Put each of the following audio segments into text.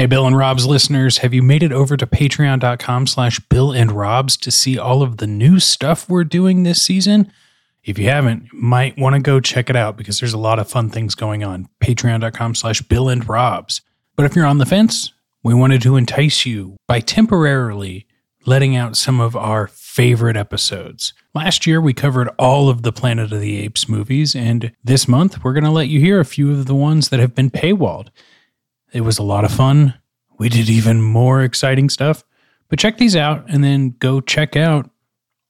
Hey, Bill and Rob's listeners, have you made it over to patreon.com slash Bill and Rob's to see all of the new stuff we're doing this season? If you haven't, you might want to go check it out because there's a lot of fun things going on. Patreon.com slash Bill and Rob's. But if you're on the fence, we wanted to entice you by temporarily letting out some of our favorite episodes. Last year, we covered all of the Planet of the Apes movies, and this month, we're going to let you hear a few of the ones that have been paywalled. It was a lot of fun. We did even more exciting stuff. But check these out and then go check out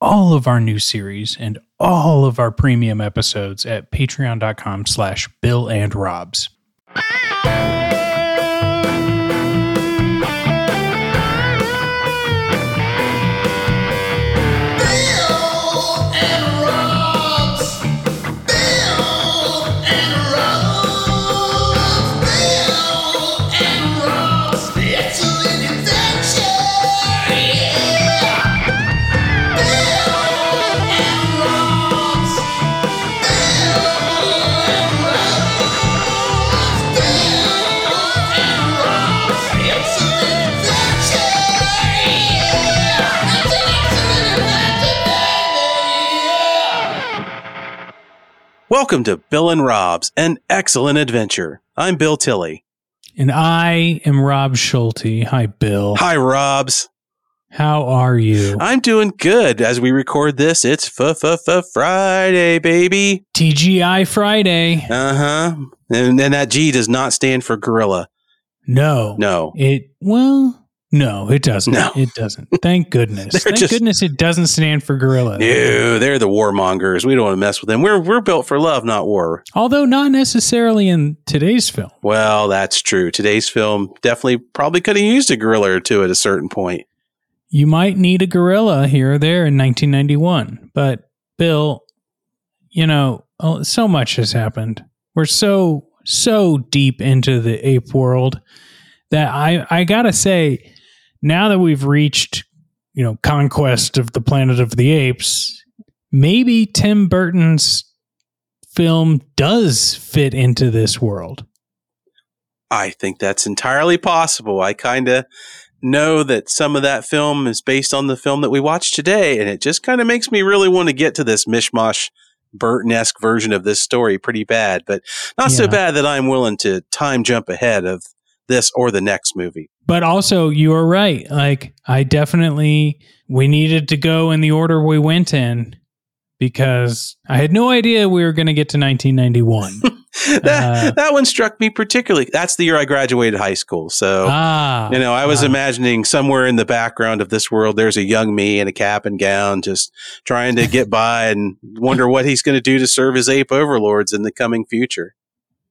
all of our new series and all of our premium episodes at patreon.com slash bill and robs. Welcome to Bill and Rob's An Excellent Adventure. I'm Bill Tilley. And I am Rob Schulte. Hi, Bill. Hi, Robs. How are you? I'm doing good. As we record this, it's Friday, baby. TGI Friday. Uh huh. And, and that G does not stand for gorilla. No. No. It, well, no, it doesn't. No. It doesn't. Thank goodness. Thank just- goodness it doesn't stand for gorilla. No, they're the warmongers. We don't want to mess with them. We're we're built for love, not war. Although not necessarily in today's film. Well, that's true. Today's film definitely probably could have used a gorilla or two at a certain point. You might need a gorilla here or there in 1991. But, Bill, you know, so much has happened. We're so, so deep into the ape world that I, I gotta say, now that we've reached, you know, conquest of the planet of the apes, maybe Tim Burton's film does fit into this world. I think that's entirely possible. I kind of know that some of that film is based on the film that we watched today, and it just kind of makes me really want to get to this mishmash Burton esque version of this story pretty bad, but not so bad that I'm willing to time jump ahead of this or the next movie. But also, you are right. Like, I definitely, we needed to go in the order we went in because I had no idea we were going to get to 1991. that, Uh, that one struck me particularly. That's the year I graduated high school. So, ah. you know, I was ah. imagining somewhere in the background of this world, there's a young me in a cap and gown just trying to get by and wonder what he's going to do to serve his ape overlords in the coming future.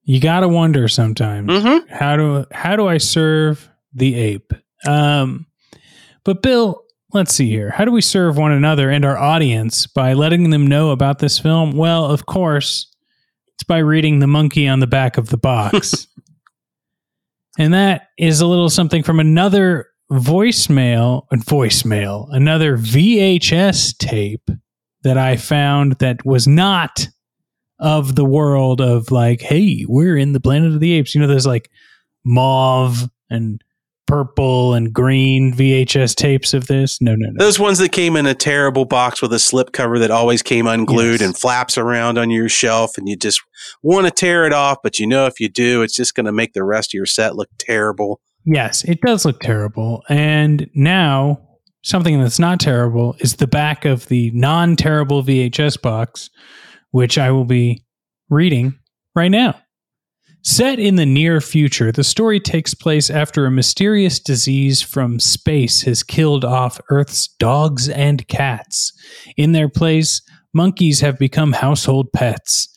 You got to wonder sometimes Mm-hmm. how do how do I serve the ape? Um, but Bill, let's see here. How do we serve one another and our audience by letting them know about this film? Well, of course, it's by reading the monkey on the back of the box. and that is a little something from another voicemail, uh, voicemail, another VHS tape that I found that was not of the world of like, hey, we're in the Planet of the Apes. You know, there's like mauve and purple and green VHS tapes of this. No, no, no. Those ones that came in a terrible box with a slip cover that always came unglued Yes. and flaps around on your shelf, and you just want to tear it off, but you know if you do, it's just going to make the rest of your set look terrible. Yes, it does look terrible. And now something that's not terrible is the back of the non terrible VHS box, which I will be reading right now. Set in the near future, the story takes place after a mysterious disease from space has killed off Earth's dogs and cats. In their place, monkeys have become household pets.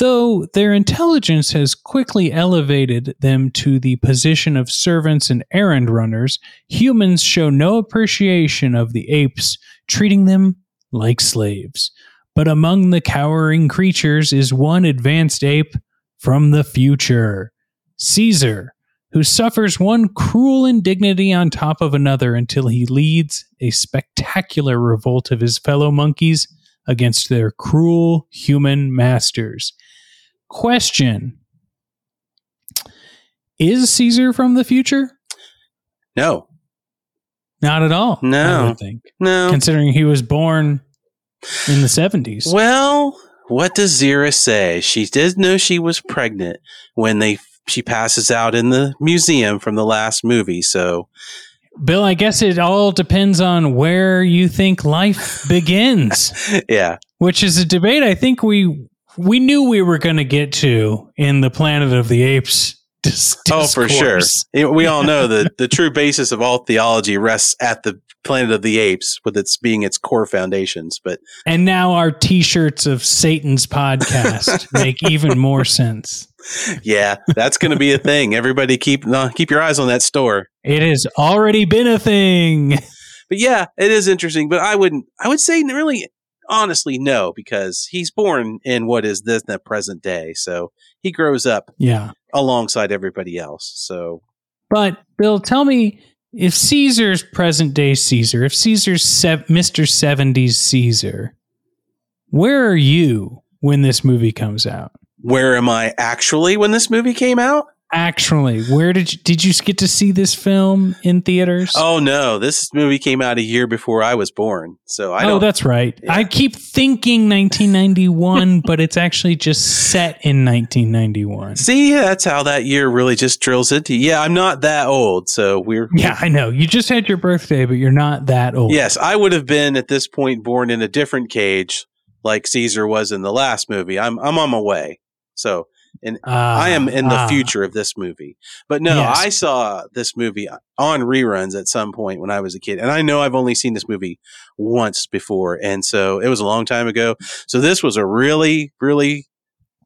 Though their intelligence has quickly elevated them to the position of servants and errand runners, humans show no appreciation of the apes, treating them like slaves. But among the cowering creatures is one advanced ape from the future Caesar, who suffers one cruel indignity on top of another until he leads a spectacular revolt of his fellow monkeys against their cruel human masters. Question is Caesar from the future? No, Not at all. No. I think, no. considering he was born in the seventies. Well, what does Zira say? She did know she was pregnant when they she passes out in the museum from the last movie. So Bill, I guess it all depends on where you think life begins, yeah, which is a debate I think we we knew we were going to get to in the Planet of the Apes. Dis- oh for sure. We all know that the true basis of all theology rests at the Planet of the Apes, with its being its core foundations. But And now our T-shirts of Satan's podcast make even more sense. yeah, that's going to be a thing. Everybody keep no, keep your eyes on that store. It has already been a thing. But yeah, it is interesting. But I wouldn't. I would say really, honestly, no, because he's born in what is this the present day. So he grows up Yeah. alongside everybody else. So But Bill, tell me if Caesar's present day Caesar, if Caesar's se- Mr. 70s Caesar, where are you when this movie comes out? where am I actually when this movie came out? Actually, where did you, did you get to see this film in theaters? Oh no, this movie came out a year before I was born. So I Oh, that's right. Yeah. I keep thinking 1991, but it's actually just set in 1991. See, that's how that year really just drills into. you. Yeah, I'm not that old, so we're. Yeah, I know. You just had your birthday, but you're not that old. Yes, I would have been at this point born in a different cage, like Caesar was in the last movie. I'm I'm on my way. So Ah, I am in the ah. future of this movie. But no, Yes. I saw this movie on reruns at some point when I was a kid. And I know I've only seen this movie once before. And so it was a long time ago. So this was a really, really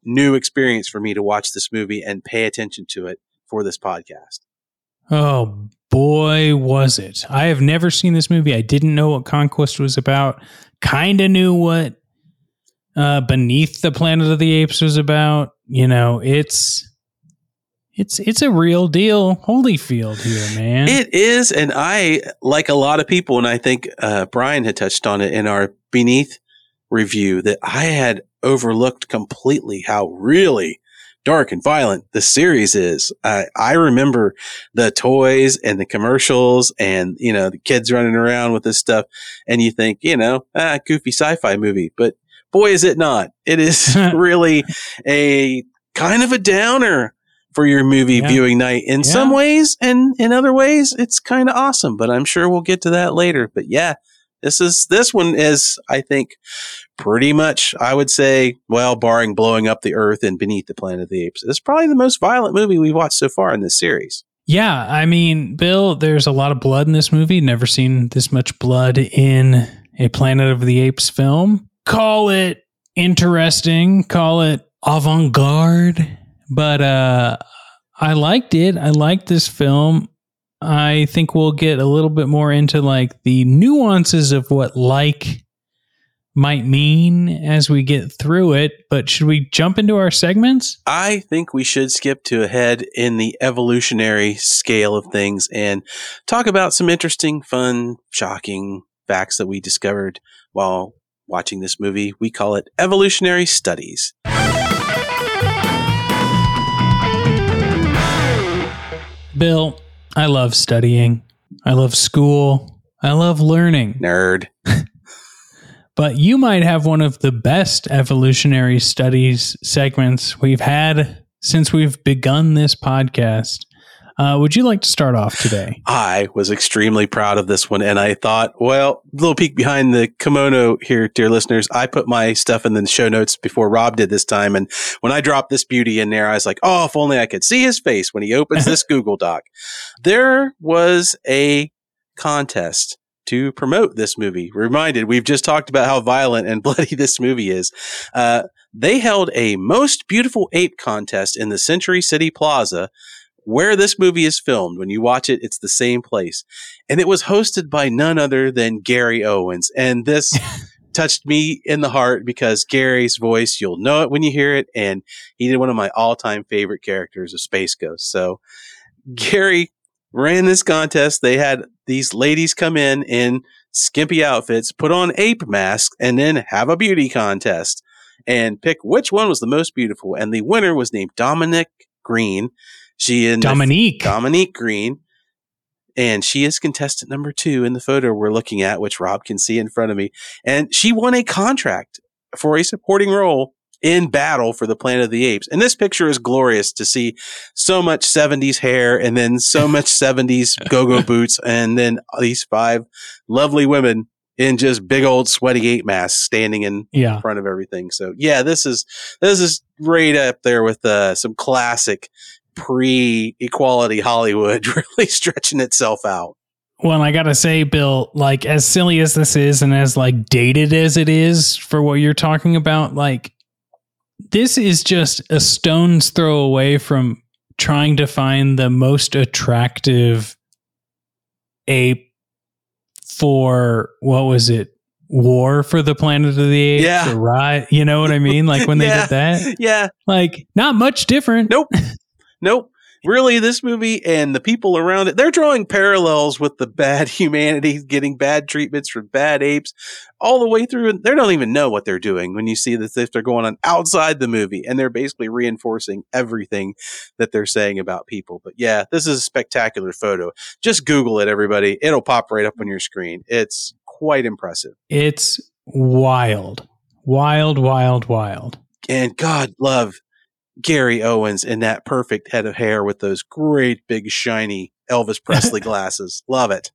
new experience for me to watch this movie and pay attention to it for this podcast. Oh boy, was it! I have never seen this movie. I didn't know what Conquest was about. Kind of knew what uh, Beneath the Planet of the Apes was about. You know, it's it's it's a real deal. Holyfield here, man. It is. And I, like a lot of people, and I think uh, Brian had touched on it in our Beneath review, that I had overlooked completely how really dark and violent the series is. I, I remember the toys and the commercials and, you know, the kids running around with this stuff. And you think, you know, ah, goofy sci-fi movie, but boy, is it not. It is really a kind of a downer for your movie Yeah. viewing night in Yeah. some ways. And in other ways, it's kind of awesome, but I'm sure we'll get to that later. But yeah, this is, this one is, I think, pretty much, I would say, well, barring blowing up the earth and beneath the planet of the apes, it's probably the most violent movie we've watched so far in this series. Yeah, I mean, Bill, there's a lot of blood in this movie. Never seen this much blood in a Planet of the Apes film. Call it interesting, call it avant garde, but uh, I liked it. I liked this film. I think we'll get a little bit more into like the nuances of what like might mean as we get through it. But should we jump into our segments? I think we should skip to ahead in the evolutionary scale of things and talk about some interesting, fun, shocking facts that we discovered while watching this movie. We call it evolutionary studies. Bill, I love studying. I love school. I love learning. Nerd. But you might have one of the best evolutionary studies segments we've had since we've begun this podcast. Uh, would you like to start off today? I was extremely proud of this one, and I thought, well, little peek behind the kimono here, dear listeners. I put my stuff in the show notes before Rob did this time, and when I dropped this beauty in there, I was like, oh, if only I could see his face when he opens this Google Doc. There was a contest to promote this movie. Reminded, we've just talked about how violent and bloody this movie is. Uh, they held a most beautiful ape contest in the Century City Plaza where this movie is filmed. When you watch it, it's the same place. And it was hosted by none other than Gary Owens. And this touched me in the heart because Gary's voice, you'll know it when you hear it. And he did one of my all time favorite characters of Space Ghost. So Gary ran this contest. They had these ladies come in in skimpy outfits, put on ape masks, and then have a beauty contest and pick which one was the most beautiful. And the winner was named Dominic Green She the- Dominique. Dominique Green. And she is contestant number two in the photo we're looking at, which Rob can see in front of me. And she won a contract for a supporting role in battle for the Planet of the Apes. And this picture is glorious to see so much 70s hair and then so much 70s go-go boots and then these five lovely women in just big old sweaty ape masks standing in yeah. front of everything. So yeah, this is this is right up there with uh, some classic pre-equality Hollywood, really stretching itself out. Well, I gotta say, Bill, like as silly as this is and as like dated as it is for what you're talking about, like this is just a stone's throw away from trying to find the most attractive ape for what was it? War for the Planet of the Apes, Yeah. right? You know what I mean? Like when they Yeah. did that, Yeah, like not much different. Nope. nope. Really, this movie and the people around it, they're drawing parallels with the bad humanity getting bad treatments from bad apes all the way through. And they don't even know what they're doing when you see this if they're going on outside the movie and they're basically reinforcing everything that they're saying about people. But yeah, this is a spectacular photo. Just Google it, everybody. It'll pop right up on your screen. It's quite impressive. It's wild, wild, wild, wild. And God love Gary Owens in that perfect head of hair with those great big shiny Elvis Presley glasses. Love it.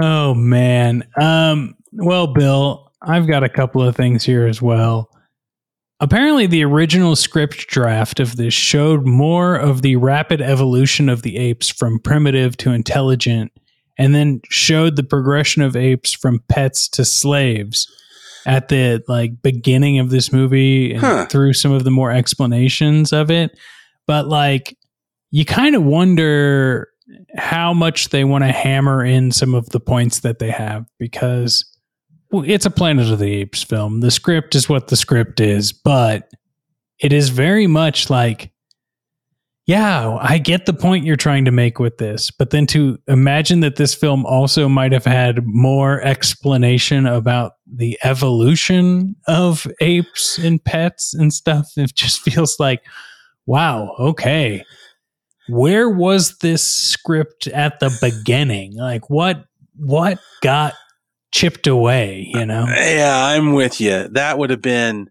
Oh man. Um well Bill, I've got a couple of things here as well. Apparently the original script draft of this showed more of the rapid evolution of the apes from primitive to intelligent and then showed the progression of apes from pets to slaves at the like beginning of this movie and Huh. through some of the more explanations of it. But like you kind of wonder how much they want to hammer in some of the points that they have because well, it's a Planet of the Apes film. The script is what the script is, but it is very much like, yeah, I get the point you're trying to make with this, but then to imagine that this film also might have had more explanation about the evolution of apes and pets and stuff, it just feels like, wow, okay. Where was this script at the beginning? Like what what got chipped away you know? Yeah, I'm with you. That would have been,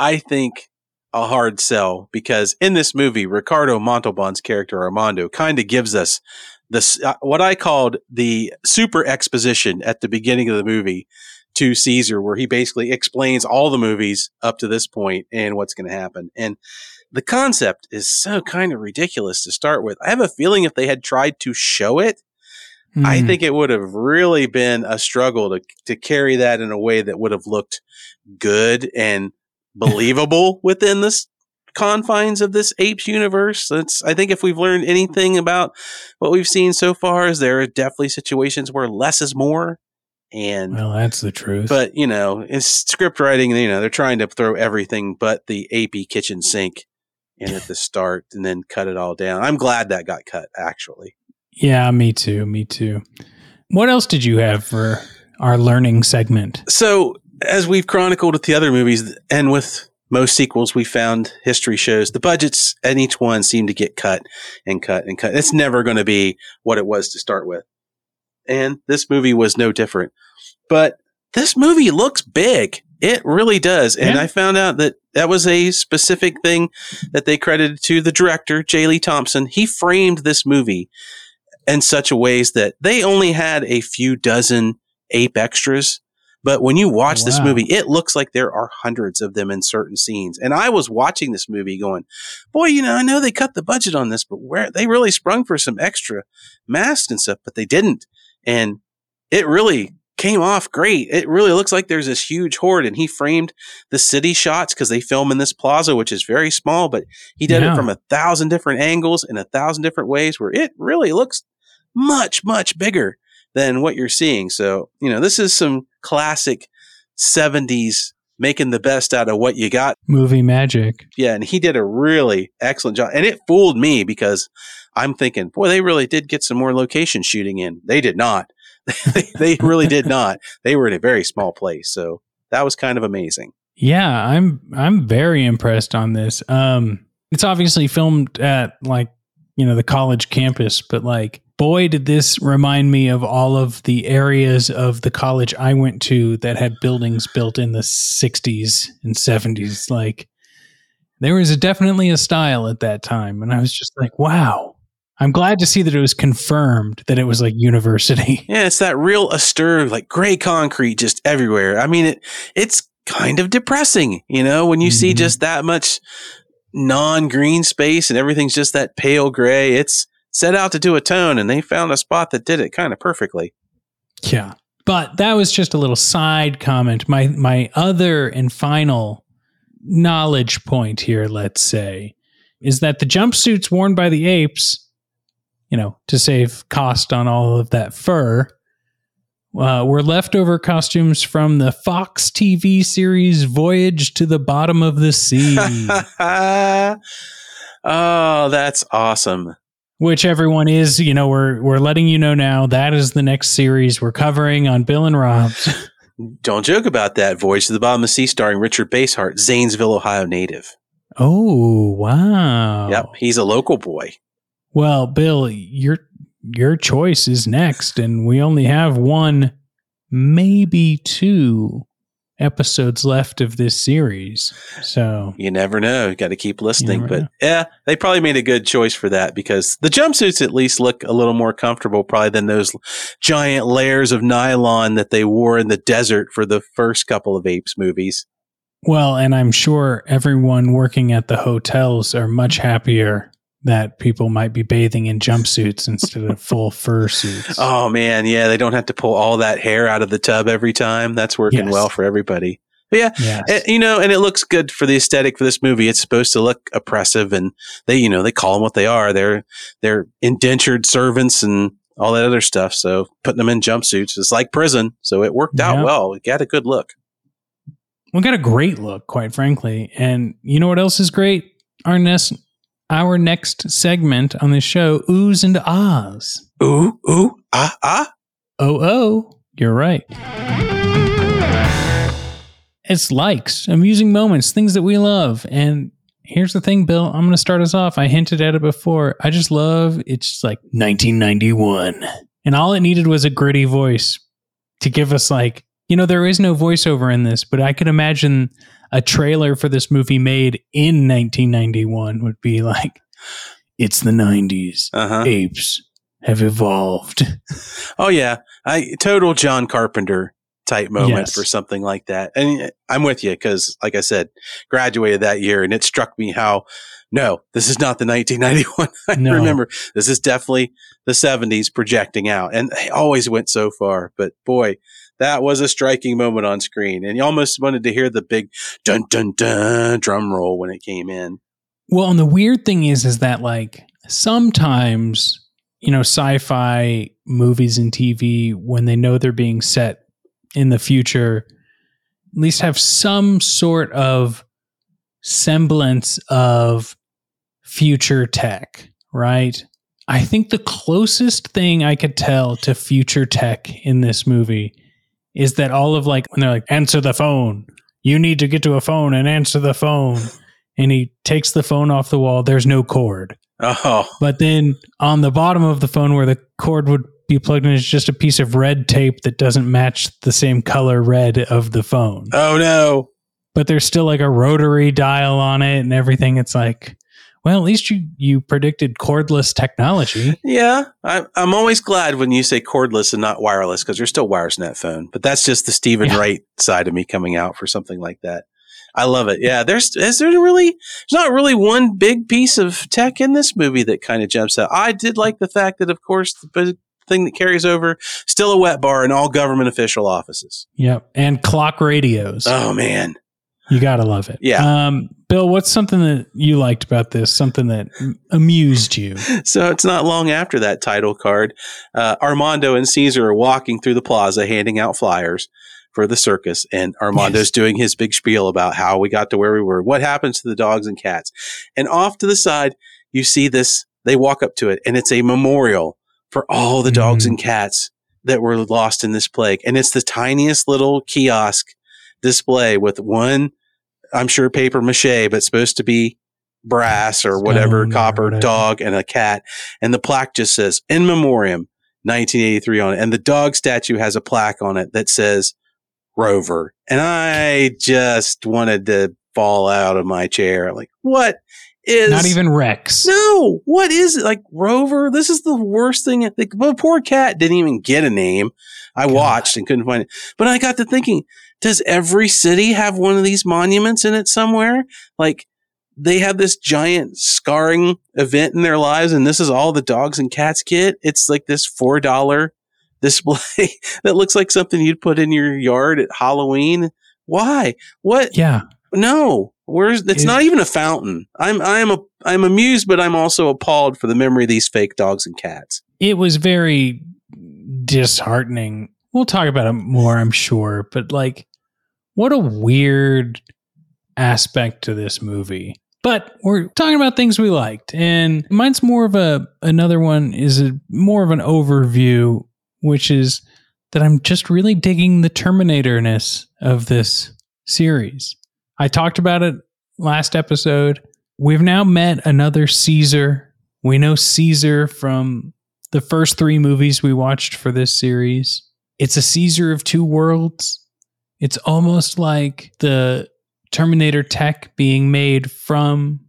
I think, a hard sell because in this movie, Ricardo Montalban's character Armando kind of gives us this uh, what I called the super exposition at the beginning of the movie to Caesar, where he basically explains all the movies up to this point and what's going to happen. And the concept is so kind of ridiculous to start with. I have a feeling if they had tried to show it, I Hmm. think it would have really been a struggle to to carry that in a way that would have looked good and believable within this confines of this apes universe. That's I think if we've learned anything about what we've seen so far is there are definitely situations where less is more. And well that's the truth but you know, it's script writing. You know, they're trying to throw everything but the AP kitchen sink in at the start and then cut it all down. I'm glad that got cut. Actually, yeah me too me too what else did you have for our learning segment so as we've chronicled with the other movies and with most sequels, we found history shows the budgets at each one seem to get cut and cut and cut. It's never going to be what it was to start with. And this movie was no different. But this movie looks big. It really does. And Yeah. I found out that that was a specific thing that they credited to the director, J. Lee Thompson. He framed this movie in such a ways that they only had a few dozen ape extras. But when you oh, watch this movie, it looks like there are hundreds of them in certain scenes. And I was watching this movie going, boy, you know, I know they cut the budget on this, but where they really sprung for some extra masks and stuff, but they didn't. And it really came off great. It really looks like there's this huge horde and he framed the city shots because they film in this plaza, which is very small, but he did Yeah. it from a thousand different angles in a thousand different ways where it really looks much, much bigger than what you're seeing. So, you know, this is some classic 70s making the best out of what you got. movie magic Yeah, and he did a really excellent job. And it fooled me because I'm thinking, boy, they really did get some more location shooting in. They did not. they really did not. They were in a very small place. So that was kind of amazing. yeah i'm i'm very impressed on this um it's obviously filmed at like you know, the college campus, but like, boy, did this remind me of all of the areas of the college I went to that had buildings built in the 60s and 70s. Like, there was a, definitely a style at that time. And I was just like, wow. I'm glad to see that it was confirmed that it was like university. Yeah, it's that real austere, like gray concrete just everywhere. I mean, it it's kind of depressing, you know, when you see Mhm. just that much non-green space and everything's just that pale gray. It's set out to do a tone, and they found a spot that did it kind of perfectly. Yeah. But that was just a little side comment. My my other and final knowledge point here, let's say, is that the jumpsuits worn by the apes, you know, to save cost on all of that fur, uh, were leftover costumes from the Fox TV series Voyage to the Bottom of the Sea, oh, that's awesome. which everyone is, you know, we're we're letting you know now that is the next series we're covering on Bill and Rob's. Don't joke about that. Voyage to the Bottom of the Sea, starring Richard Basehart, Zanesville, Ohio native. Oh, wow. Yep, he's a local boy. Well, Bill, your your choice is next, and we only have one, maybe two episodes left of this series. So You never know. You got to keep listening. But know. yeah, they probably made a good choice for that because the jumpsuits at least look a little more comfortable, probably than those giant layers of nylon that they wore in the desert for the first couple of Apes movies. well, and I'm sure everyone working at the hotels are much happier that people might be bathing in jumpsuits instead of full fur suits. Oh man, yeah, they don't have to pull all that hair out of the tub every time. That's working Yes. well for everybody. But yeah, yes. And, you know, and it looks good for the aesthetic for this movie. It's supposed to look oppressive, and they, you know, they call them what they are. They're they're indentured servants and all that other stuff. So putting them in jumpsuits is like prison. So it worked out Yeah. well. It got a good look. we got a great look, quite frankly. And you know what else is great? Our next our next segment on the show, Oohs and Ahs. Ooh, ooh, ah, ah. Oh, oh, you're right. It's likes, amusing moments, things that we love. And here's the thing, Bill. I'm going to start us off. I hinted at it before. I just love it's like 1991. And all it needed was a gritty voice to give us, like, you know, there is no voiceover in this, but I could imagine a trailer for this movie made in 1991 would be like, it's the 90s. Uh huh. Apes have evolved. Oh yeah, I total John Carpenter type moment Yes. for something like that. And I'm with you because, like I said, graduated that year, and it struck me how no, this is not the 1991. I No. remember this is definitely the 70s projecting out, and they always went so far. But boy, that was a striking moment on screen, and you almost wanted to hear the big dun dun dun drum roll when it came in. Well, and the weird thing is, is that like sometimes, you know, sci fi movies and TV, when they know they're being set in the future, at least have some sort of semblance of future tech, right? I think the closest thing I could tell to future tech in this movie is that all of like, when they're like, answer the phone, you need to get to a phone and answer the phone and he takes the phone off the wall. There's no cord. Oh, But then on the bottom of the phone where the cord would be plugged in is just a piece of red tape that doesn't match the same color red of the phone. oh no. But there's still like a rotary dial on it and everything. It's like, well, at least you you predicted cordless technology. Yeah, I'm I'm always glad when you say cordless and not wireless because there's still wires in that phone. But that's just the Steven Yeah. Wright side of me coming out for something like that. I love it. Yeah, there's is there really there's not really one big piece of tech in this movie that kind of jumps out. I did like the fact that, of course, the big thing that carries over still a wet bar in all government official offices. Yep. And clock radios. Oh man, You gotta love it. Yeah. Um, Bill, what's something that you liked about this? Something that amused you? so it's not long after that title card. Uh, Armando and Caesar are walking through the plaza handing out flyers for the circus, and Armando's Yes. doing his big spiel about how we got to where we were, what happens to the dogs and cats. And off to the side, you see this, they walk up to it, and it's a memorial for all the dogs Mhm. and cats that were lost in this plague. And it's the tiniest little kiosk display with one, I'm sure paper mache, but supposed to be brass or whatever, Stone or copper whatever. dog and a cat. And the plaque just says in memoriam 1983 on it. And the dog statue has a plaque on it that says Rover. And I just wanted to fall out of my chair. I'm like, what is Not even Rex. no, what is it? Like Rover? This is the worst thing. Like, the poor cat didn't even get a name. I God. watched and couldn't find it. But I got to thinking, does every city have one of these monuments in it somewhere? Like they have this giant scarring event in their lives, and this is all the dogs and cats get. It's like this four dollar display that looks like something you'd put in your yard at Halloween. Why? What? Yeah. No, where's it's It- not even a fountain. I'm I'm a I'm amused, but I'm also appalled for the memory of these fake dogs and cats. It was very disheartening. We'll talk about it more, I'm sure, but like, what a weird aspect to this movie. But we're talking about things we liked, and mine's more of a another one is a more of an overview, which is that I'm just really digging the Terminator-ness of this series. I talked about it last episode. We've now met another Caesar. We know Caesar from the first three movies we watched for this series. It's a Caesar of two worlds. It's almost like the Terminator tech being made from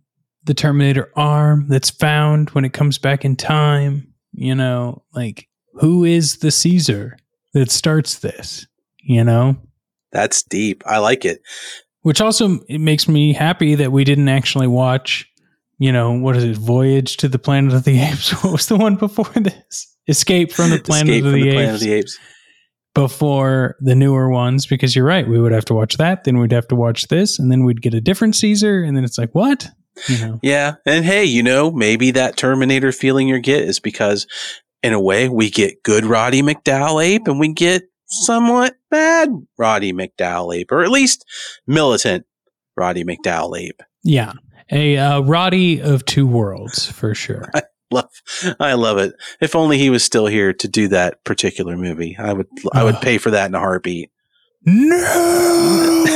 the Terminator arm that's found when it comes back in time. You know, like who is the Caesar that starts this? You know? That's deep. I like it. Which also it makes me happy that we didn't actually watch, you know, what is it, Voyage to the Planet of the Apes? What was the one before this? Escape from the Planet, Escape of, from the the Planet of the Apes. Before the newer ones, because you're right, we would have to watch that, then we'd have to watch this, and then we'd get a different Caesar, and then it's like, what? You know. Yeah, and hey, you know, maybe that Terminator feeling you get is because, in a way, we get good Roddy McDowall ape, and we get somewhat bad Roddy McDowall ape, or at least militant Roddy McDowall ape. Yeah. A uh, Roddy of two worlds, for sure. Love, I love it. If only he was still here to do that particular movie, I would, I would pay for that in a heartbeat. No.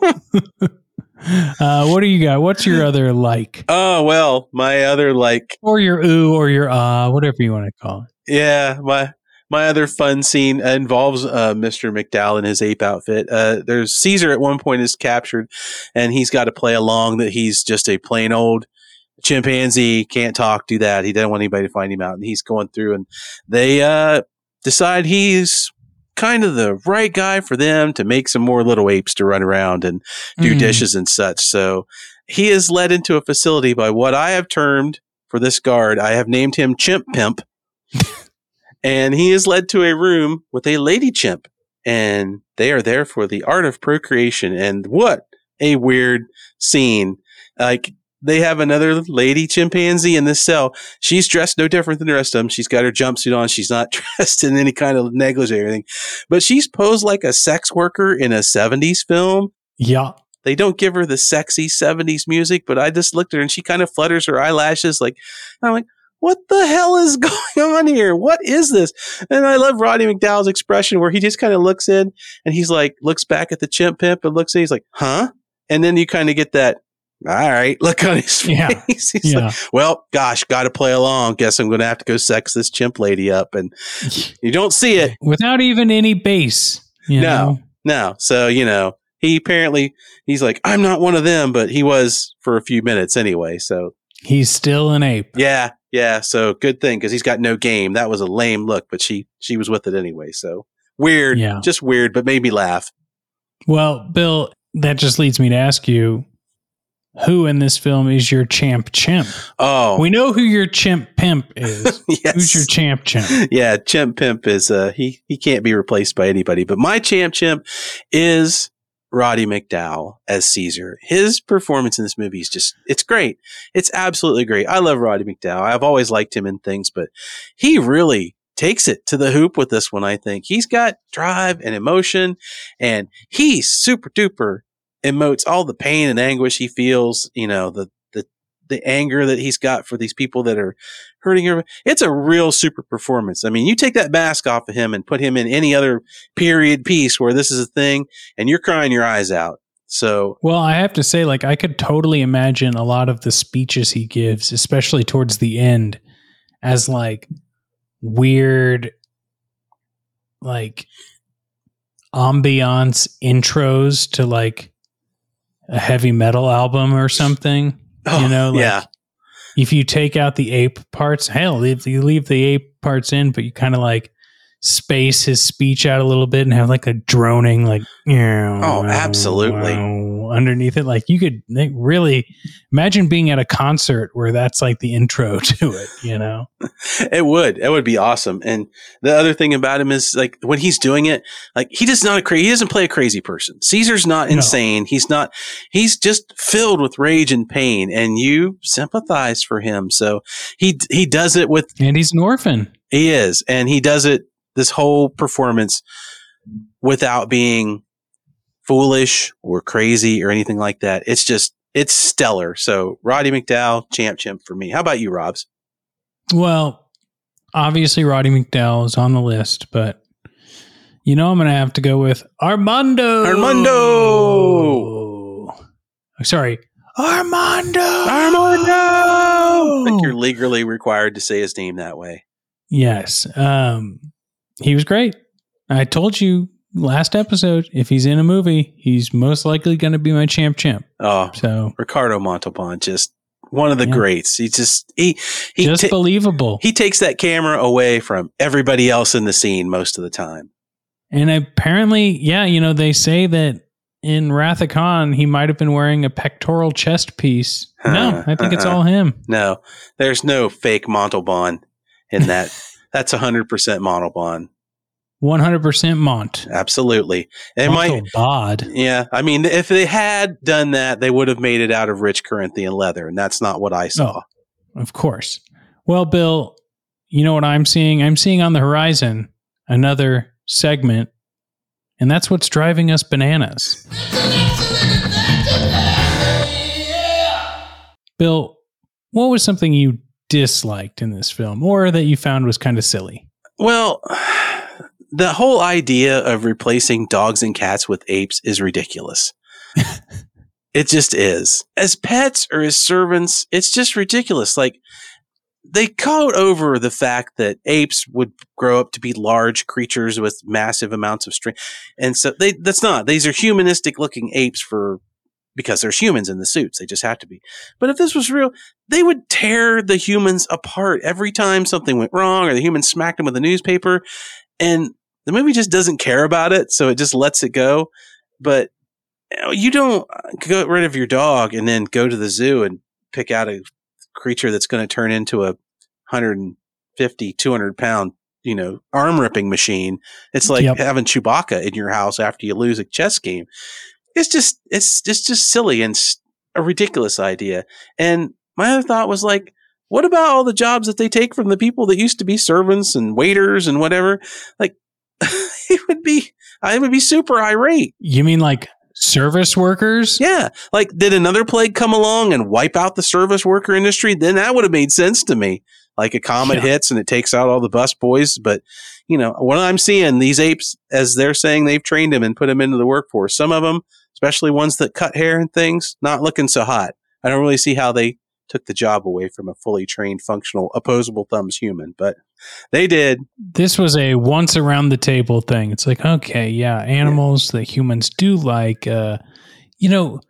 uh, what do you got? What's your other like, Oh well, my other like or your ooh, or your ah, whatever you want to call it? Yeah, my my other fun scene involves uh, Mr. McDowall in his ape outfit. Uh, there's Caesar at one point is captured, and he's got to play along that he's just a plain old chimpanzee, can't talk, do that. He doesn't want anybody to find him out, and he's going through, and they uh, decide he's kind of the right guy for them to make some more little apes to run around and do Mm. dishes and such. So he is led into a facility by what I have termed for this guard. I have named him Chimp Pimp. and he is led to a room with a lady chimp. And they are there for the art of procreation. And what a weird scene. Like they have another lady chimpanzee in this cell. She's dressed no different than the rest of them. She's got her jumpsuit on. She's not dressed in any kind of negligee or anything, but she's posed like a sex worker in a 70s film Yeah. they don't give her the sexy 70s music, but I just looked at her and she kind of flutters her eyelashes like I'm like, what the hell is going on here? What is this? And I love Roddy McDowall's expression where he just kind of looks in and he's like looks back at the chimp pimp and looks in, he's like, huh? And then you kind of get that all right, look on his Yeah. face. He's like, Yeah. well, gosh, got to play along. Guess I'm going to have to go sex this chimp lady up. And you don't see it. Without even any base. No. know? No. So, you know, he apparently, he's like, I'm not one of them, but he was for a few minutes anyway. So, He's still an ape. yeah. Yeah. So, good thing because he's got no game. That was a lame look, but she, she was with it anyway. So, weird. Yeah. Just weird, but made me laugh. Well, Bill, that just leads me to ask you who in this film is your champ chimp? Oh, We know who your chimp pimp is. yes. Who's your champ chimp? yeah, Chimp Pimp is uh he he can't be replaced by anybody. But my champ chimp is Roddy McDowall as Caesar. His performance in this movie is just it's great. It's absolutely great. I love Roddy McDowall. I've always liked him in things, but he really takes it to the hoop with this one, I think. He's got drive and emotion and he's super duper emotes all the pain and anguish he feels, you know, the the the anger that he's got for these people that are hurting her. It's a real super performance. I mean, you take that mask off of him and put him in any other period piece where this is a thing and you're crying your eyes out. So Well, I have to say, like, I could totally imagine a lot of the speeches he gives, especially towards the end, as like weird, like ambiance intros to like a heavy metal album or something. you oh, know, like, Oh, yeah, if you take out the ape parts, hell, leave, you leave the ape parts in, but you kind of like space his speech out a little bit and have like a droning, like, yeah oh, absolutely. underneath it. Like you could they really imagine being at a concert where that's like the intro to it, you know? it would. It would be awesome. And the other thing about him is like when he's doing it, like he does not a cra- he doesn't play a crazy person. Caesar's not No. insane. He's not. He's just filled with rage and pain, and you sympathize for him. So he he does it with And he's an orphan. He is, and he does it this whole performance without being foolish or crazy or anything like that. It's just it's stellar. So Roddy McDowall, champ champ for me. How about you, Robs? Well, obviously Roddy McDowall is on the list, but you know I'm gonna have to go with Armando. Armando! Sorry. Armando. Armando! I think you're legally required to say his name that way. Yes. Um, he was great. I told you last episode if he's in a movie, he's most likely going to be my champ champ. Oh, So Ricardo Montalban, just one of the Yeah. greats. He just he he just ta- believable. he takes that camera away from everybody else in the scene most of the time. and apparently, yeah, you know, they say that in Wrath of Khan, he might have been wearing a pectoral chest piece. No, I think it's uh-uh. all him. No, there's no fake Montalban in that. That's 100% Montalban. 100% Mont. Absolutely. It might, Bod. yeah. I mean, if they had done that, they would have made it out of rich Corinthian leather, and that's not what I saw. Of course. Well, Bill, you know what I'm seeing? I'm seeing on the horizon another segment, and that's what's driving us bananas. Bill, what was something you disliked in this film or that you found was kind of silly? Well, the whole idea of replacing dogs and cats with apes is ridiculous. it just is. As pets or as servants, it's just ridiculous. Like, they code over the fact that apes would grow up to be large creatures with massive amounts of strength. And so they, that's not, these are humanistic looking apes for, because there's humans in the suits. They just have to be. But if this was real, they would tear the humans apart every time something went wrong or the humans smacked them with a newspaper. And the movie just doesn't care about it. So it just lets it go. But you, don't uh, get rid of your dog and then go to the zoo and pick out a creature that's going to turn into a 150, 200 pound, you know, arm ripping machine. It's like Yep. having Chewbacca in your house after you lose a chess game. It's just, it's, it's just silly and a ridiculous idea. And my other thought was like, what about all the jobs that they take from the people that used to be servants and waiters and whatever? Like, it would be, I would be super irate. You mean like service workers? Yeah. Like, did another plague come along and wipe out the service worker industry? Then that would have made sense to me. Like a comet Yeah. hits and it takes out all the bus boys. But, you know, what I'm seeing, these apes, as they're saying they've trained them and put them into the workforce, some of them, especially ones that cut hair and things, not looking so hot. I don't really see how they took the job away from a fully trained, functional, opposable thumbs human, but they did. This was a once around the table thing. It's like, okay, yeah, animals that humans do like. Uh, you know,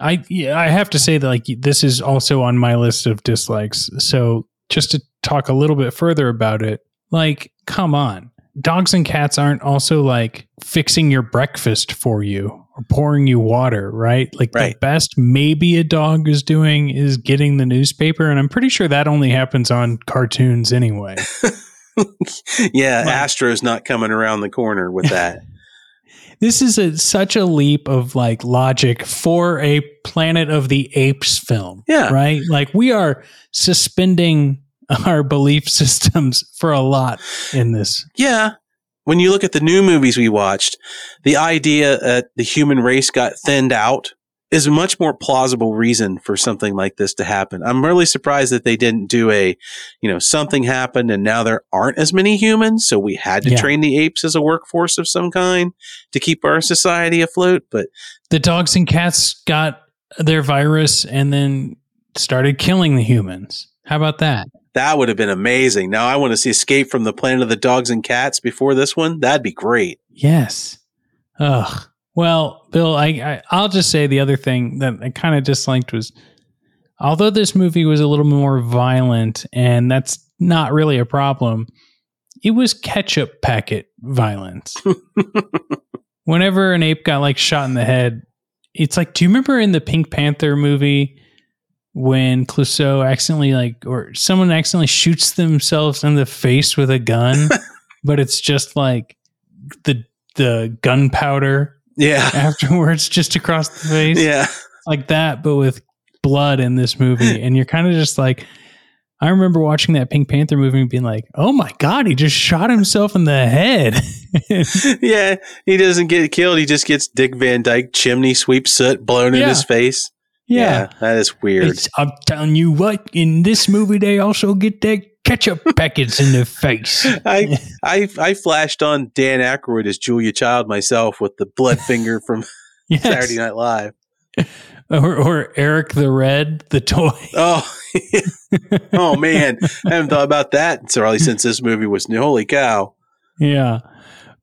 I I have to say that like this is also on my list of dislikes. So just to talk a little bit further about it, like, come on, dogs and cats aren't also like fixing your breakfast for you or pouring you water, right? Like the best maybe a dog is doing is getting the newspaper, and I'm pretty sure that only happens on cartoons anyway. yeah, Like- Astro's not coming around the corner with that. this is a, such a leap of like logic for a Planet of the Apes film. Yeah. Right? Like we are suspending our belief systems for a lot in this. Yeah. When you look at the new movies we watched, the idea that the human race got thinned out is a much more plausible reason for something like this to happen. I'm really surprised that they didn't do a, you know, something happened and now there aren't as many humans. So we had to Yeah. train the apes as a workforce of some kind to keep our society afloat. But the dogs and cats got their virus and then started killing the humans. How about that? That would have been amazing. Now I want to see Escape from the Planet of the Dogs and Cats before this one. That'd be great. Yes. Ugh. Well, Bill, I, I I'll just say the other thing that I kind of disliked was, although this movie was a little more violent, and that's not really a problem, it was ketchup packet violence. Whenever an ape got like shot in the head, it's like, do you remember in the Pink Panther movie when Clouseau accidentally like or someone accidentally shoots themselves in the face with a gun, but it's just like the the gunpowder Yeah. afterwards just across the face. Yeah. Like that, but with blood in this movie. And you're kind of just like I remember watching that Pink Panther movie and being like, oh my God, he just shot himself in the head. Yeah. He doesn't get killed. He just gets Dick Van Dyke chimney sweep soot blown in his face. Yeah. That is weird. It's, I'm telling you what, in this movie, they also get their ketchup packets in the face. I, I I flashed on Dan Aykroyd as Julia Child myself with the blood finger from Yes. Saturday Night Live. Or, or Eric the Red, the toy. Oh, oh man, I haven't thought about that probably since this movie was new. Holy cow! Yeah.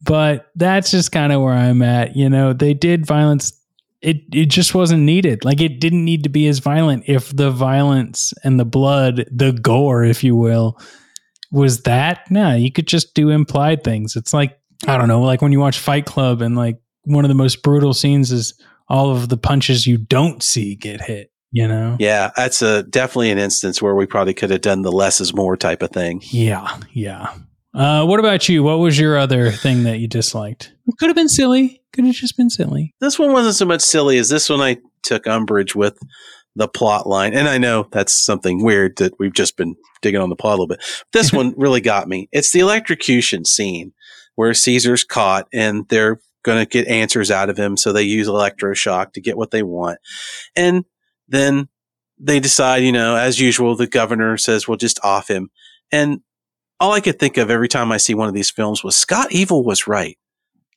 But that's just kind of where I'm at. You know, they did violence. It it just wasn't needed. Like it didn't need to be as violent if the violence and the blood, the gore, if you will, was that. No, you could just do implied things. It's like I don't know, like when you watch Fight Club and like one of the most brutal scenes is all of the punches you don't see get hit. You know? Yeah, that's a definitely an instance where we probably could have done the less is more type of thing. Yeah, yeah. Uh, what about you? What was your other thing that you disliked? Could have been silly. Could have just been silly. This one wasn't so much silly as this one. I took umbrage with the plot line, and I know that's something weird that we've just been digging on the plot a little bit. This one really got me. It's the electrocution scene where Caesar's caught, and they're going to get answers out of him, so they use electroshock to get what they want, and then they decide, you know, as usual, the governor says, "We'll just off him," and all I could think of every time I see one of these films was Scott Evil was right.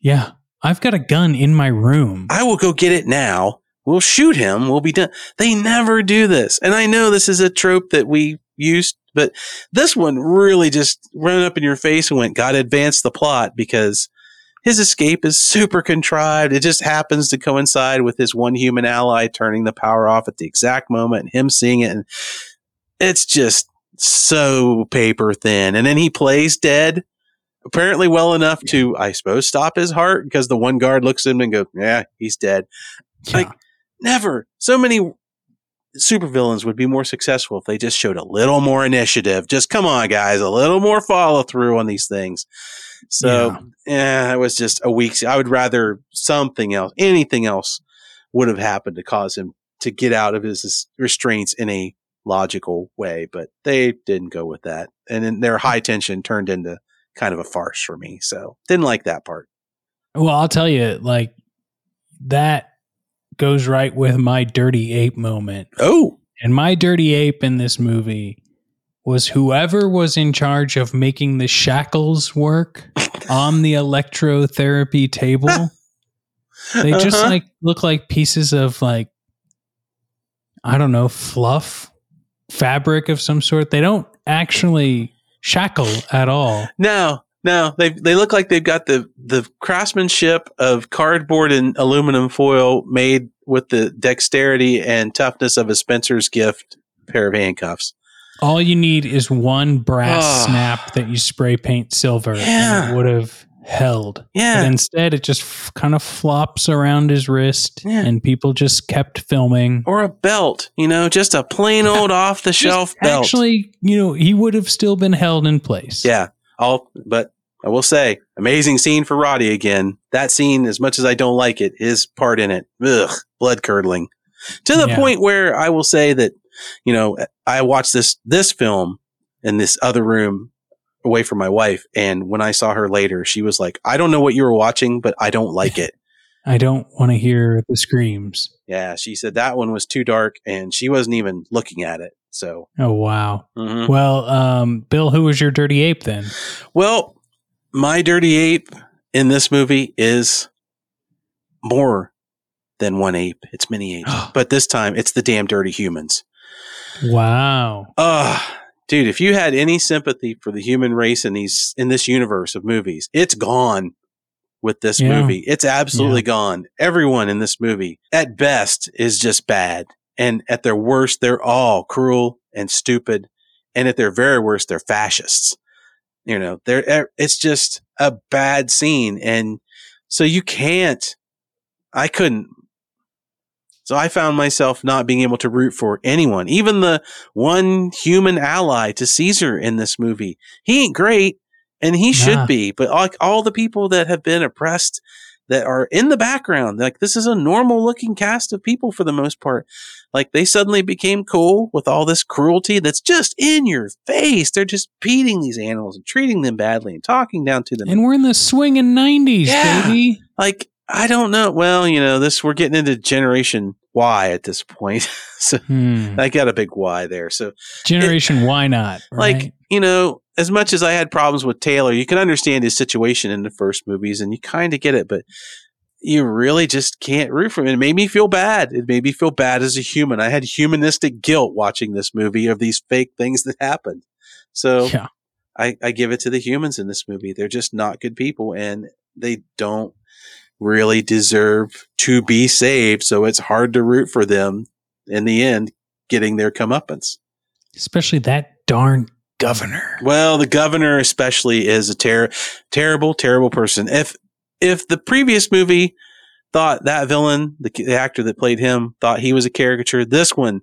Yeah. I've got a gun in my room. I will go get it now. We'll shoot him. We'll be done. They never do this. And I know this is a trope that we used, but this one really just ran up in your face and went, God, advance the plot because his escape is super contrived. It just happens to coincide with his one human ally turning the power off at the exact moment and him seeing it. And it's just so paper thin. And then he plays dead apparently well enough to, I suppose, stop his heart because the one guard looks at him and goes, yeah, he's dead. Yeah. Like, never. So many supervillains would be more successful if they just showed a little more initiative. Just come on, guys, a little more follow through on these things. So, yeah, it was just a weak. I would rather something else, anything else would have happened to cause him to get out of his restraints in a logical way, but they didn't go with that. And then their high tension turned into kind of a farce for me. So, didn't like that part. well, I'll tell you, like, that goes right with my dirty ape moment. Oh, And my dirty ape in this movie was whoever was in charge of making the shackles work on the electrotherapy table. They just Uh-huh. like look like pieces of like I don't know, fluff, fabric of some sort. They don't actually shackle at all. No, no, they they look like they've got the the craftsmanship of cardboard and aluminum foil made with the dexterity and toughness of a Spencer's gift pair of handcuffs. All you need is one brass Ah. snap that you spray paint silver Yeah. and it would have held. But Yeah, instead, it just f- kind of flops around his wrist, Yeah. and people just kept filming. or a belt, you know, just a plain old off the shelf belt. Actually, you know, he would have still been held in place. yeah, all but I will say, amazing scene for Roddy again. That scene, as much as I don't like it, his part in it, ugh, blood curdling. To the Yeah. point where I will say that, you know, I watched this this film in this other room away from my wife, and when I saw her later, she was like, "I don't know what you were watching, but I don't like it." I don't want to hear the screams. yeah, she said that one was too dark, and she wasn't even looking at it. So, Oh wow. mhm. Well, um, Bill, who was your dirty ape then? well, my dirty ape in this movie is more than one ape. It's many apes. but this time it's the damn dirty humans. Wow. Ugh. Dude, if you had any sympathy for the human race in these in this universe of movies, it's gone with this Yeah. movie. It's absolutely gone. Everyone in this movie, at best, is just bad. And at their worst, they're all cruel and stupid. And at their very worst, they're fascists. You know, they're, it's just a bad scene. And so you can't, I couldn't. So I found myself not being able to root for anyone, even the one human ally to Caesar in this movie. He ain't great and he should be, but like all the people that have been oppressed that are in the background, like this is a normal looking cast of people for the most part. Like they suddenly became cool with all this cruelty that's just in your face. They're just beating these animals and treating them badly and talking down to them. And we're in the swinging 90s, Yeah. baby. like I don't know. Well, you know, this we're getting into generation Y at this point. so Hmm. I got a big Y there. So Generation Why Not? like you know as much as i had problems with taylor you can understand his situation in the first movies and you kind of get it but you really just can't root for him it made me feel bad it made me feel bad as a human i had humanistic guilt watching this movie of these fake things that happened so yeah. I, I give it to the humans in this movie they're just not good people and they don't really deserve to be saved so it's hard to root for them in the end getting their comeuppance Especially that darn governor. well, the governor especially is a ter- terrible, terrible person. If if the previous movie thought that villain, the, the actor that played him, thought he was a caricature, this one,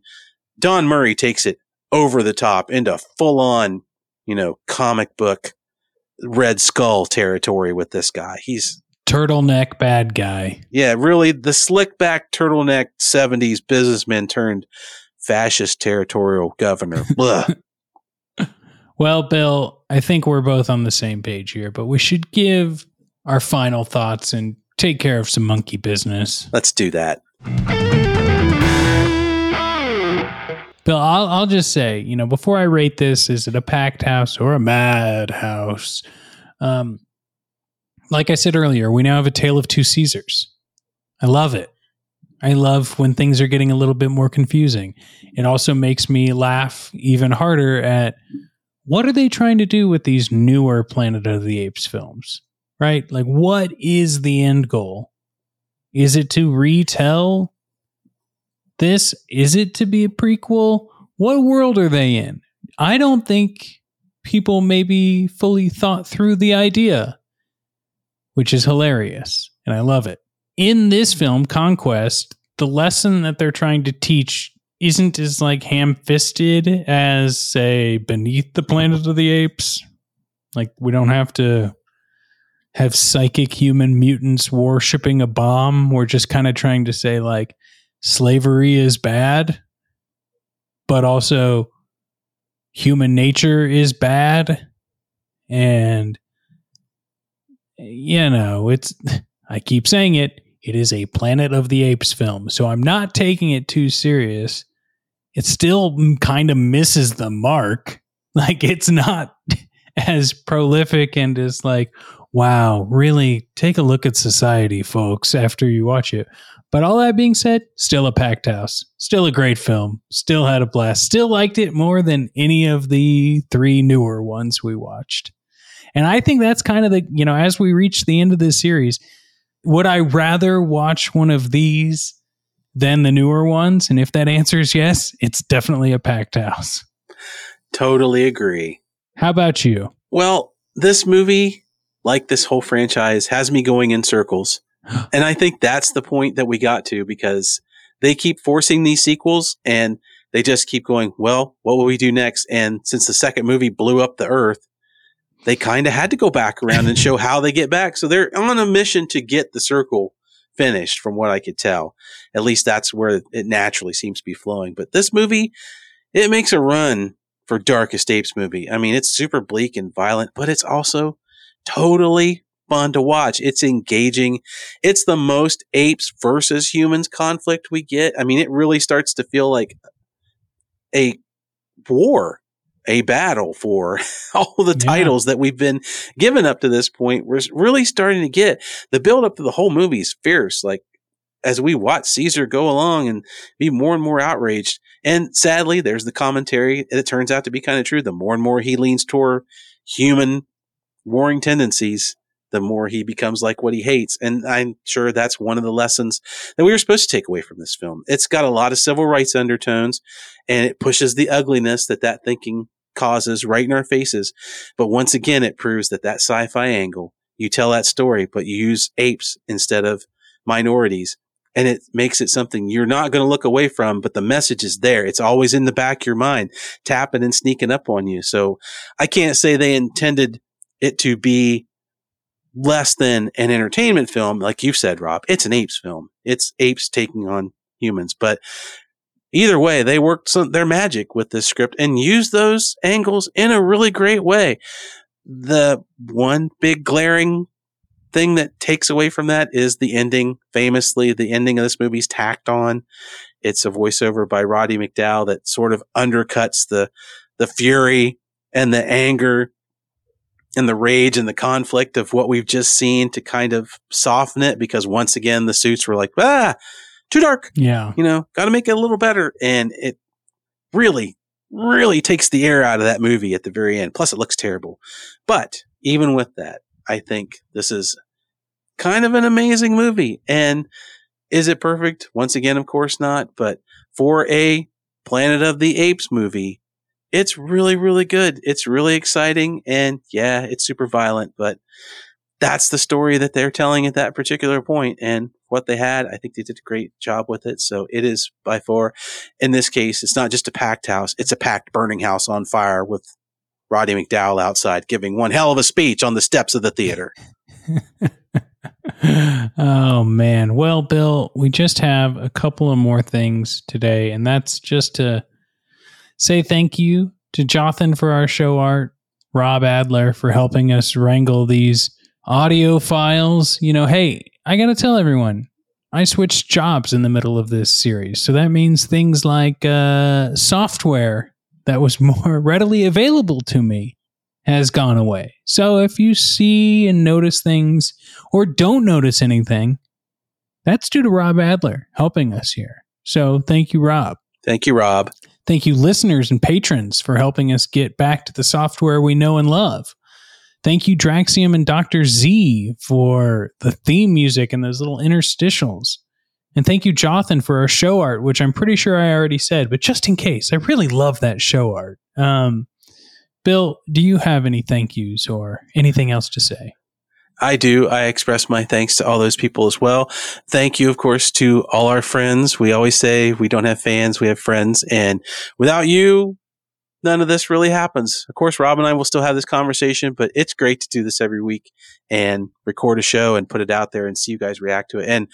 Don Murray takes it over the top into full on, you know, comic book Red Skull territory with this guy. He's Turtleneck bad guy. yeah, really the slick back turtleneck '70s businessman turned fascist territorial governor. Well, Bill, I think we're both on the same page here, but we should give our final thoughts and take care of some monkey business. Let's do that. Bill, I'll, I'll just say, you know, before I rate this, is it a packed house or a mad house? Um, like I said earlier, we now have a tale of two Caesars. I love it. I love when things are getting a little bit more confusing. It also makes me laugh even harder at what are they trying to do with these newer Planet of the Apes films? Right? Like, what is the end goal? Is it to retell this? Is it to be a prequel? What world are they in? I don't think people maybe fully thought through the idea, which is hilarious. And I love it. In this film, Conquest, the lesson that they're trying to teach isn't as like ham fisted as, say, Beneath the Planet of the Apes. Like, we don't have to have psychic human mutants worshipping a bomb. We're just kind of trying to say, like, slavery is bad, but also human nature is bad. And, you know, it's, I keep saying it, it is a Planet of the Apes film. So I'm not taking it too serious. It still kind of misses the mark. Like, it's not as prolific and as like, wow, really take a look at society, folks, after you watch it. But all that being said, still a packed house, still a great film, still had a blast, still liked it more than any of the three newer ones we watched. And I think that's kind of the, you know, as we reach the end of this series, would I rather watch one of these than the newer ones? And if that answer is yes, it's definitely a packed house. Totally agree. How about you? Well, this movie, like this whole franchise, has me going in circles. And I think that's the point that we got to because they keep forcing these sequels and they just keep going, well, what will we do next? And since the second movie blew up the earth, they kind of had to go back around and show how they get back. So they're on a mission to get the circle finished from what I could tell. At least that's where it naturally seems to be flowing. But this movie, it makes a run for Darkest Apes movie. I mean, it's super bleak and violent, but it's also totally fun to watch. It's engaging. It's the most apes versus humans conflict we get. I mean, it really starts to feel like a war, a battle for all the Yeah. titles that we've been given up to this point. We're really starting to get the build up to the whole movie is fierce. Like as we watch Caesar go along and be more and more outraged. And sadly, there's the commentary. and It turns out to be kind of true. The more and more he leans toward human warring tendencies, the more he becomes like what he hates. And I'm sure that's one of the lessons that we were supposed to take away from this film. It's got a lot of civil rights undertones and it pushes the ugliness that that thinking causes right in our faces. But once again, it proves that that sci-fi angle, you tell that story, but you use apes instead of minorities. And it makes it something you're not going to look away from, but the message is there. It's always in the back of your mind, tapping and sneaking up on you. So I can't say they intended it to be less than an entertainment film. Like you said, Rob, it's an apes film. It's apes taking on humans, but either way, they worked some, their magic with this script and used those angles in a really great way. The one big glaring thing that takes away from that is the ending. Famously, the ending of this movie's tacked on. It's a voiceover by Roddy McDowall that sort of undercuts the the fury and the anger and the rage and the conflict of what we've just seen to kind of soften it because once again the suits were like ah too dark Yeah. you know, got to make it a little better. And it really, really takes the air out of that movie at the very end. Plus, it looks terrible. But even with that, I think this is kind of an amazing movie. And is it perfect? Once again, of course not. But for a Planet of the Apes movie, it's really, really good. It's really exciting. And yeah, it's super violent, but that's the story that they're telling at that particular point and what they had. I think they did a great job with it. So it is by far, in this case, it's not just a packed house. It's a packed burning house on fire with Roddy McDowall outside giving one hell of a speech on the steps of the theater. oh man. Well, Bill, we just have a couple of more things today, and that's just to say thank you to Jothan for our show art, Rob Adler for helping us wrangle these audio files. You know, hey, I gotta tell everyone. I switched jobs in the middle of this series. So that means things like uh, software that was more readily available to me has gone away. So if you see and notice things or don't notice anything, that's due to Rob Adler helping us here. So thank you, Rob. Thank you, Rob. Thank you, listeners and patrons, for helping us get back to the software we know and love. Thank you, Draxium and Dr. Z, for the theme music and those little interstitials. And thank you, Jothan, for our show art, which I'm pretty sure I already said, but just in case, I really love that show art. Um, Bill, do you have any thank yous or anything else to say? I do. I express my thanks to all those people as well. Thank you, of course, to all our friends. We always say we don't have fans, we have friends. And without you, none of this really happens. Of course, Rob and I will still have this conversation, but it's great to do this every week and record a show and put it out there and see you guys react to it. And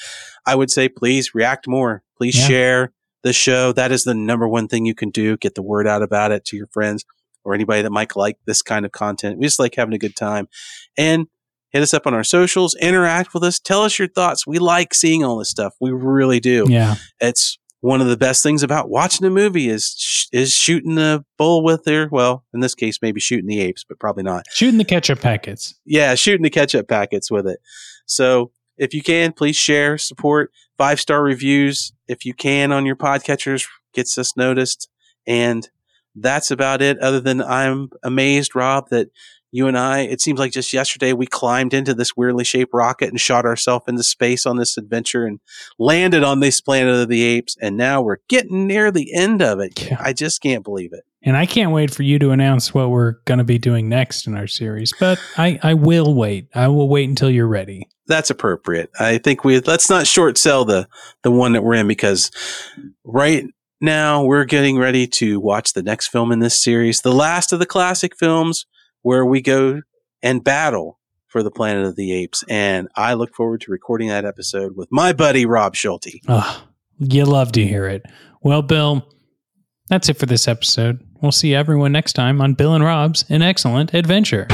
I would say, please react more. Please Yeah. share the show. That is the number one thing you can do. Get the word out about it to your friends or anybody that might like this kind of content. We just like having a good time. And hit us up on our socials, interact with us, tell us your thoughts. We like seeing all this stuff. We really do. Yeah. It's one of the best things about watching a movie is sh- is shooting the bull with their well, in this case, maybe shooting the apes, but probably not. Shooting the ketchup packets. Yeah, shooting the ketchup packets with it. So if you can, please share, support, five star reviews if you can on your podcatchers gets us noticed. And that's about it. Other than I'm amazed, Rob, that you and I, it seems like just yesterday we climbed into this weirdly shaped rocket and shot ourselves into space on this adventure and landed on this planet of the apes. And now we're getting near the end of it. Yeah. I just can't believe it. And I can't wait for you to announce what we're going to be doing next in our series. But I, I will wait. I will wait until you're ready. that's appropriate. I think we let's not short sell the the one that we're in because right now we're getting ready to watch the next film in this series, the last of the classic films where we go and battle for the Planet of the Apes. And I look forward to recording that episode with my buddy Rob Schulte. Oh, you love to hear it. Well, Bill, that's it for this episode. We'll see everyone next time on Bill and Rob's An Excellent Adventure.